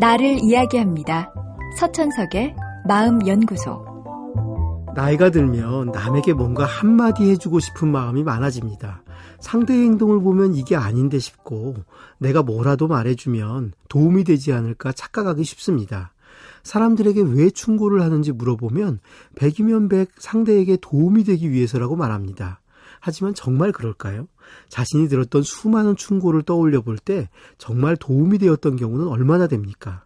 나를 이야기합니다. 서천석의 마음연구소. 나이가 들면 남에게 뭔가 한마디 해주고 싶은 마음이 많아집니다. 상대의 행동을 보면 이게 아닌데 싶고 내가 뭐라도 말해주면 도움이 되지 않을까 착각하기 쉽습니다. 사람들에게 왜 충고를 하는지 물어보면 백이면 백 상대에게 도움이 되기 위해서라고 말합니다. 하지만 정말 그럴까요? 자신이 들었던 수많은 충고를 떠올려 볼 때 정말 도움이 되었던 경우는 얼마나 됩니까?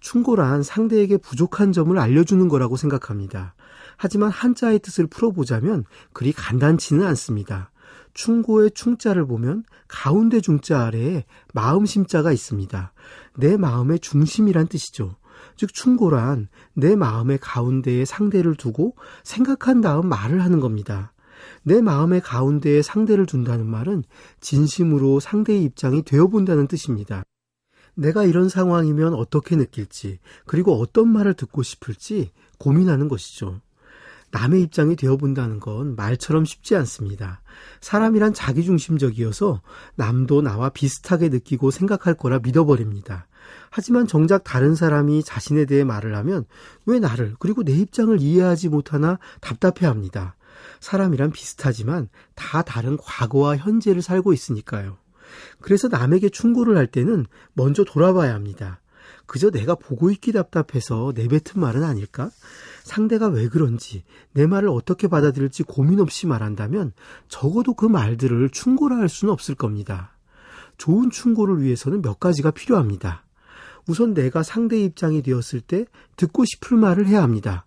충고란 상대에게 부족한 점을 알려주는 거라고 생각합니다. 하지만 한자의 뜻을 풀어보자면 그리 간단치는 않습니다. 충고의 충자를 보면 가운데 중자 아래에 마음 심자가 있습니다. 내 마음의 중심이란 뜻이죠. 즉 충고란 내 마음의 가운데에 상대를 두고 생각한 다음 말을 하는 겁니다. 내 마음의 가운데에 상대를 둔다는 말은 진심으로 상대의 입장이 되어본다는 뜻입니다. 내가 이런 상황이면 어떻게 느낄지, 그리고 어떤 말을 듣고 싶을지 고민하는 것이죠. 남의 입장이 되어본다는 건 말처럼 쉽지 않습니다. 사람이란 자기중심적이어서 남도 나와 비슷하게 느끼고 생각할 거라 믿어버립니다. 하지만 정작 다른 사람이 자신에 대해 말을 하면 왜 나를 그리고 내 입장을 이해하지 못하나 답답해 합니다. 사람이란 비슷하지만 다 다른 과거와 현재를 살고 있으니까요. 그래서 남에게 충고를 할 때는 먼저 돌아봐야 합니다. 그저 내가 보고 있기 답답해서 내뱉은 말은 아닐까? 상대가 왜 그런지, 내 말을 어떻게 받아들일지 고민 없이 말한다면 적어도 그 말들을 충고라 할 수는 없을 겁니다. 좋은 충고를 위해서는 몇 가지가 필요합니다. 우선 내가 상대 입장이 되었을 때 듣고 싶을 말을 해야 합니다.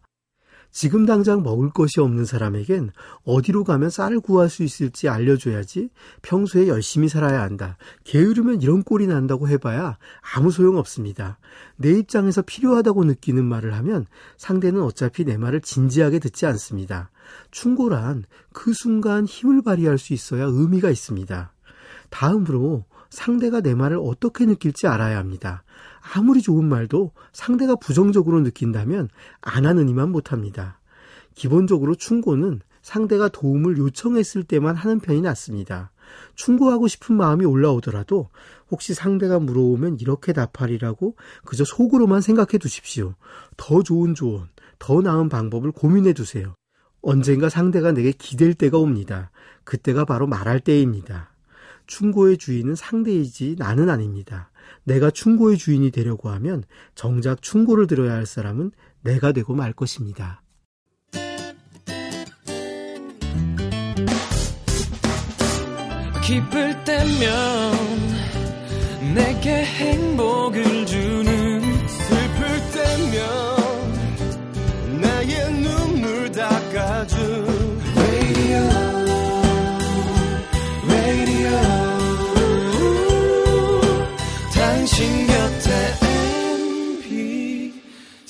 지금 당장 먹을 것이 없는 사람에겐 어디로 가면 쌀을 구할 수 있을지 알려줘야지 평소에 열심히 살아야 한다. 게으르면 이런 꼴이 난다고 해봐야 아무 소용 없습니다. 내 입장에서 필요하다고 느끼는 말을 하면 상대는 어차피 내 말을 진지하게 듣지 않습니다. 충고란 그 순간 힘을 발휘할 수 있어야 의미가 있습니다. 다음으로 상대가 내 말을 어떻게 느낄지 알아야 합니다. 아무리 좋은 말도 상대가 부정적으로 느낀다면 안 하느니만 못합니다. 기본적으로 충고는 상대가 도움을 요청했을 때만 하는 편이 낫습니다. 충고하고 싶은 마음이 올라오더라도 혹시 상대가 물어오면 이렇게 답하리라고 그저 속으로만 생각해 두십시오. 더 좋은 조언, 더 나은 방법을 고민해 두세요. 언젠가 상대가 내게 기댈 때가 옵니다. 그때가 바로 말할 때입니다. 충고의 주인은 상대이지 나는 아닙니다. 내가 충고의 주인이 되려고 하면 정작 충고를 들어야 할 사람은 내가 되고 말 것입니다. 기쁠 때면 내게 행복